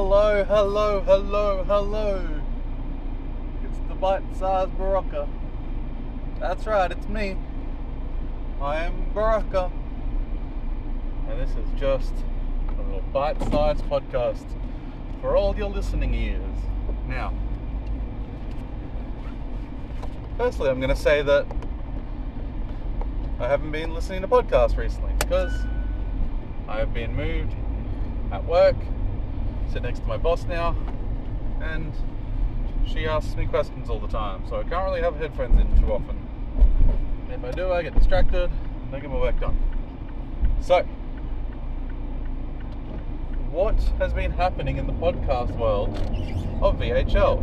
Hello, hello, hello, hello. It's the bite-sized Berocka. That's right, it's me. I am Berocka. And this is just a little bite-sized podcast for all your listening ears. Now, firstly, I'm going to say that I haven't been listening to podcasts recently because I have been moved at work, sit next to my boss now, and she asks me questions all the time. So I can't really have headphones in too often. If I do, I get distracted and don't get my work done. So, what has been happening in the podcast world of VHL?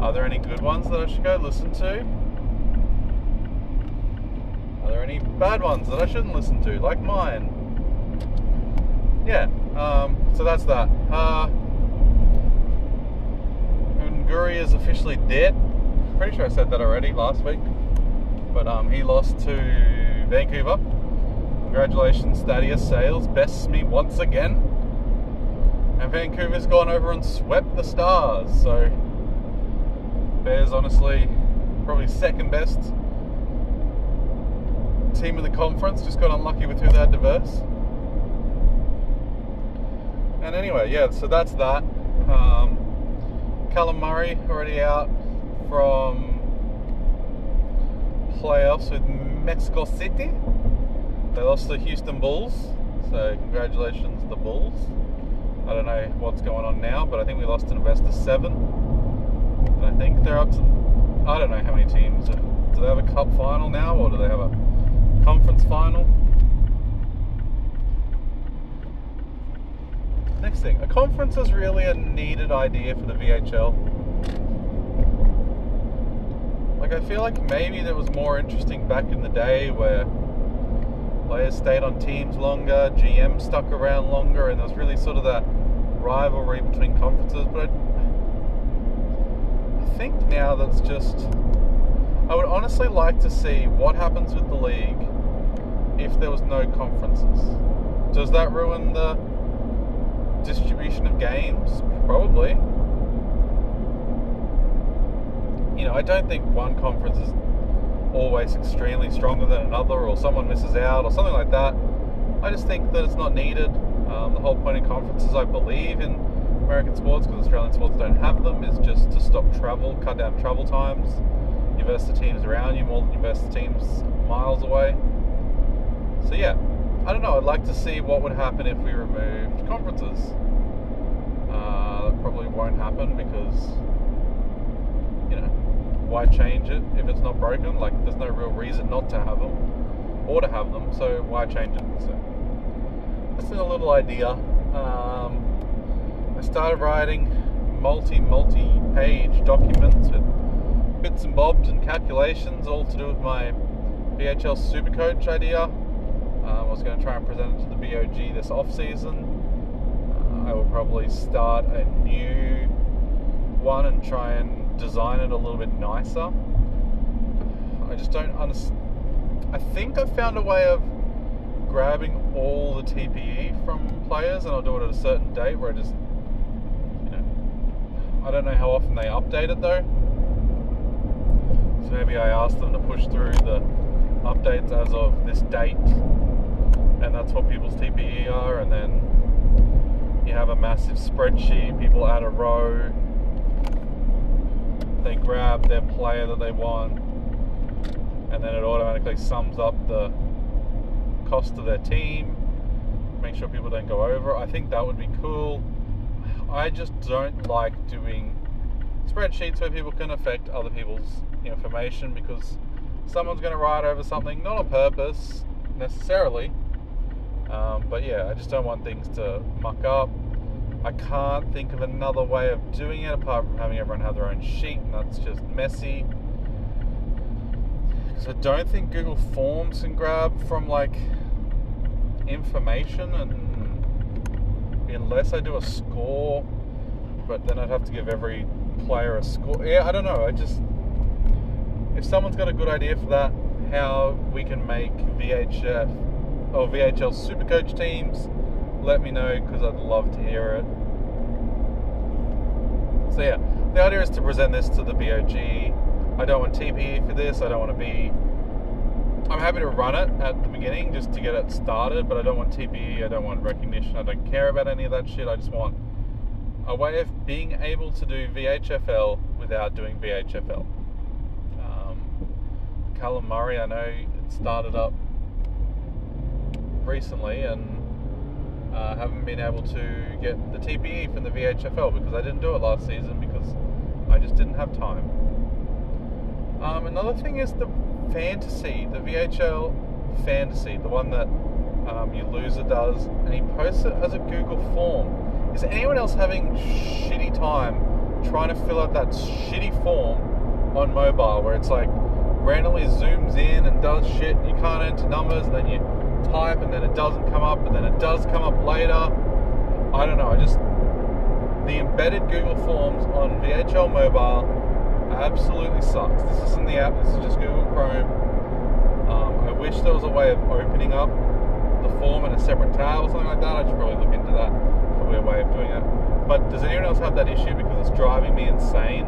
Are there any good ones that I should go listen to? Are there any bad ones that I shouldn't listen to, like mine? yeah, um, so that's that. Uh, is officially dead. Pretty sure I said that already last week. But um, he lost to Vancouver. Congratulations, Thaddeus Sales. Bests me once again. And Vancouver's gone over and swept the Stars. So, Bears honestly probably second best team in the conference. Just got unlucky with who they had to verse. And anyway, yeah, so that's that. Um, Callum Murray already out from playoffs with Mexico City. They lost the Houston Bulls, so congratulations, the Bulls. I don't know what's going on now, but I think we lost in a best of seven. And I think they're up to, I don't know how many teams. Do they have a cup final now, or do they have a conference final? Next thing, a conference is really a needed idea for the VHL. Like, I feel like maybe that was more interesting back in the day where players stayed on teams longer, GM stuck around longer, and there was really sort of that rivalry between conferences. But I, I think now that's just. I would honestly like to see what happens with the league if there was no conferences. Does that ruin the distribution of games? Probably. You know, I don't think one conference is always extremely stronger than another, or someone misses out, or something like that. I just think that it's not needed. Um, the whole point of conferences, I believe, in American sports, because Australian sports don't have them, is just to stop travel, cut down travel times. Verse the teams around you more than verse the teams miles away. So, yeah, I don't know. I'd like to see what would happen if we removed conferences. Uh, that probably won't happen because, you know, why change it if it's not broken? Like, there's no real reason not to have them or to have them, so why change it? So, that's a little idea. Um, I started writing multi, multi page documents with bits and bobs and calculations, all to do with my VHL Supercoach idea. Was going to try and present it to the BOG this off season. Uh, I will probably start a new one and try and design it a little bit nicer. I just don't understand. I think I found a way of grabbing all the TPE from players, and I'll do it at a certain date where I just, you know, I don't know how often they update it though. So maybe I ask them to push through the updates as of this date and that's what people's TPE are, and then you have a massive spreadsheet, people add a row, they grab their player that they want, and then it automatically sums up the cost of their team, make sure people don't go over. I think that would be cool. I just don't like doing spreadsheets where people can affect other people's information because someone's going to write over something, not on purpose necessarily um, but yeah, I just don't want things to muck up. I can't think of another way of doing it apart from having everyone have their own sheet, and that's just messy. Because I don't think Google Forms can grab from like information, and unless I do a score, but then I'd have to give every player a score. Yeah, I don't know. I just if someone's got a good idea for that, how we can make VHF or VHL Supercoach teams, let me know because I'd love to hear it. So yeah, the idea is to present this to the BOG. I don't want TPE for this. I don't want to be. I'm happy to run it at the beginning just to get it started, but I don't want TPE. I don't want recognition. I don't care about any of that shit. I just want a way of being able to do VHFL without doing VHFL. Um, Callum Murray, I know it started up recently and uh, haven't been able to get the TPE from the VHFL because I didn't do it last season because I just didn't have time. Um, another thing is the fantasy, the VHL fantasy, the one that um, your loser does, and he posts it as a Google form is anyone else having shitty time trying to fill out that shitty form on mobile where it's like randomly zooms in and does shit, and you can't enter numbers, and then you type and then it doesn't come up, and then it does come up later. I don't know, I just the embedded Google Forms on VHL mobile absolutely sucks. This isn't the app, this is just Google Chrome. Um, I wish there was a way of opening up the form in a separate tab or something like that. I should probably look into that probably a way of doing it. But does anyone else have that issue because it's driving me insane?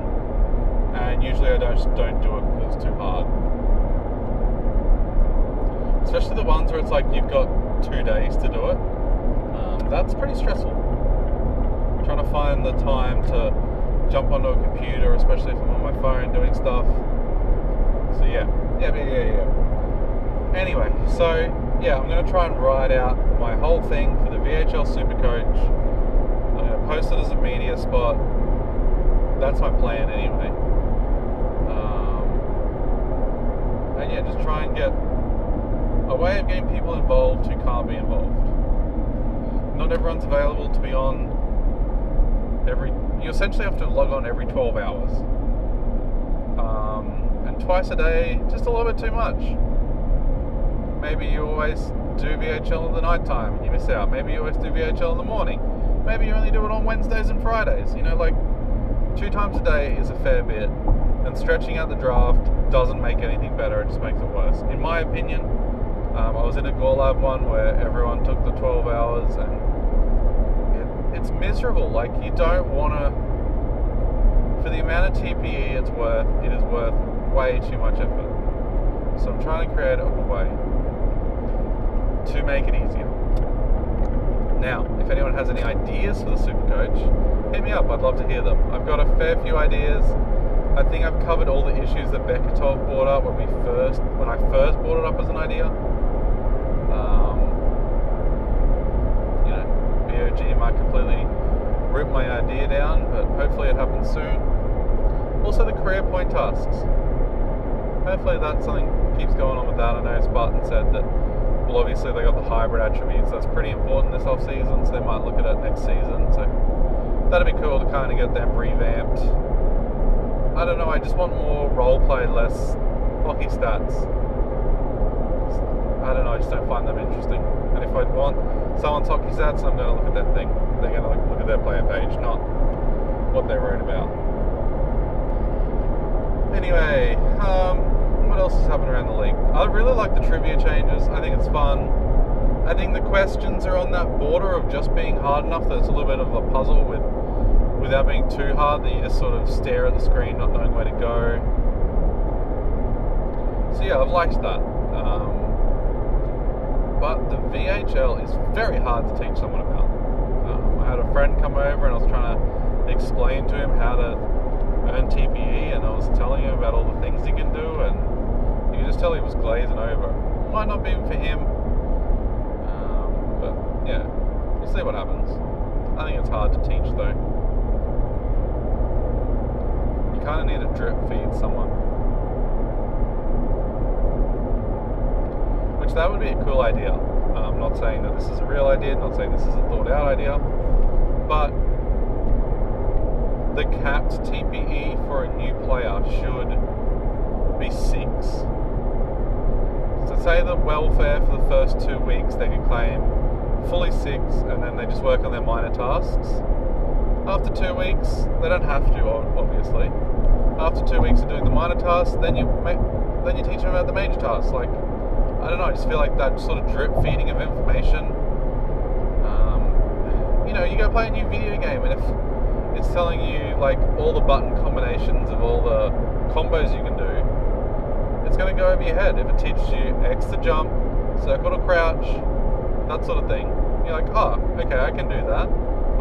And usually I don't, just don't do it because it's too hard. Especially the ones where it's like you've got two days to do it. Um, that's pretty stressful. Trying to find the time to jump onto a computer, especially if I'm on my phone doing stuff. So yeah, yeah, yeah, yeah. Anyway, so yeah, I'm to try and write out my whole thing for the VHL Supercoach I'm gonna post it as a media spot. That's my plan anyway. Um, and yeah, just try and get a way of getting people involved who can't be involved. Not everyone's available to be on every. You essentially have to log on every 12 hours. Um, and twice a day, just a little bit too much. Maybe you always do VHL in the night time and you miss out. Maybe you always do VHL in the morning maybe you only do it on Wednesdays and Fridays. You know, like two times a day is a fair bit, and stretching out the draft doesn't make anything better, it just makes it worse. In my opinion, um, I was in a Gorlab one where everyone took the 12 hours, and it, it's miserable. Like, you don't want to, for the amount of TPE it's worth, it is worth way too much effort. So I'm trying to create a way to make it easier. Now, if anyone has any ideas for the Super Coach, hit me up. I'd love to hear them. I've got a fair few ideas. I think I've covered all the issues that Beketov brought up when we first, when I first brought it up as an idea. Um, you know, BOG might completely rip my idea down, but hopefully it happens soon. Also, the career point tasks. Hopefully that something keeps going on with that. I know Spartan said that well, obviously they got the hybrid attributes. That's pretty important this off season, so they might look at it next season. So that'd be cool to kind of get them revamped. I don't know. I just want more role play, less hockey stats. I don't know. I just don't find them interesting. And if I want someone's hockey stats, I'm going to look at that thing. They're going to look at their player page, not what they wrote about. Anyway, um, what else has happened around the league? I really like the trivia changes. I think it's fun. I think the questions are on that border of just being hard enough that it's a little bit of a puzzle with without being too hard that you just sort of stare at the screen not knowing where to go. So yeah, I've liked that. Um, but the VHL is very hard to teach someone about. Um, I had a friend come over and I was trying to explain to him how to earn TPE and I was telling him about all the things he can do and you could just tell he was glazing over. Might not be for him, um, but yeah, we'll see what happens. I think it's hard to teach though. You kind of need to drip feed someone. That would be a cool idea. I'm not saying that this is a real idea, not saying this is a thought out idea, but the capped TPE for a new player should be six so say the welfare for the first two weeks they can claim fully six and then they just work on their minor tasks. After two weeks, they don't have to, obviously. After two weeks of doing the minor tasks, then you then you teach them about the major tasks. Like, I don't know, I just feel like that sort of drip feeding of information. Um, you know, you go play a new video game, and if it's telling you like all the button combinations of all the combos you can do. It's going to go over your head if it teaches you X to jump, circle to crouch, that sort of thing. You're like, oh, okay, I can do that.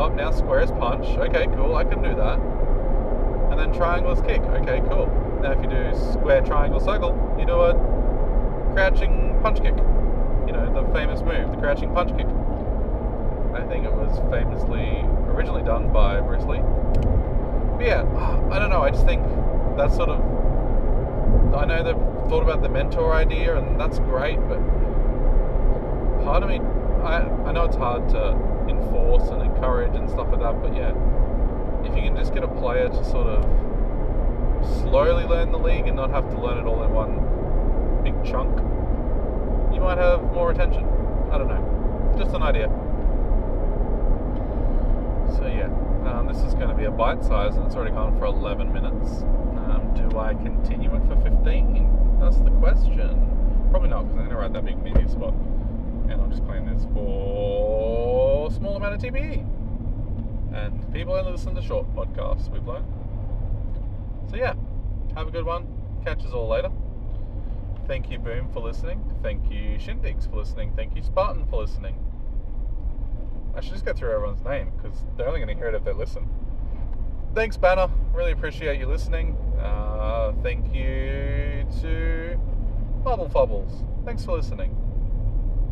Oh, now square is punch. Okay, cool, I can do that. And then triangle is kick. Okay, cool. Now if you do square, triangle, circle, you do a crouching punch kick. You know, the famous move, the crouching punch kick. I think it was famously originally done by Bruce Lee. But yeah, I don't know. I just think that's sort of. I know they've thought about the mentor idea, and that's great, but part of me, I, I know it's hard to enforce and encourage and stuff like that, but yeah, if you can just get a player to sort of slowly learn the league and not have to learn it all in one chunk, you might have more attention. I don't know. Just an idea. So yeah, um, this is going to be a bite size, and it's already gone for 11 minutes. Um, do I continue it for 15? That's the question. Probably not, because I'm going to write that big media spot, and I'm just playing this for a small amount of TPE. And people only listen to short podcasts. We've learned. So yeah, have a good one. Catch us all later. Thank you, Boom, for listening. Thank you, Shindigs, for listening. Thank you, Spartan, for listening. I should just go through everyone's name because they're only going to hear it if they listen. Thanks, Banner. Really appreciate you listening. Uh, thank you to Bubble Fubbles. Thanks for listening.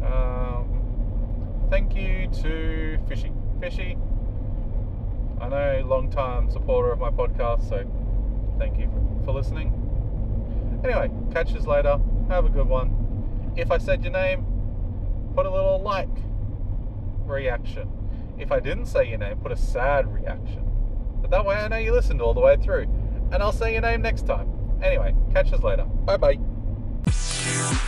Um, thank you to Fishy. Fishy, I know, long time supporter of my podcast, so thank you for, for listening. Anyway, catch us later. Have a good one. If I said your name, put a little like reaction. If I didn't say your name, put a sad reaction. But that way I know you listened all the way through. And I'll say your name next time. Anyway, catch us later. Bye bye.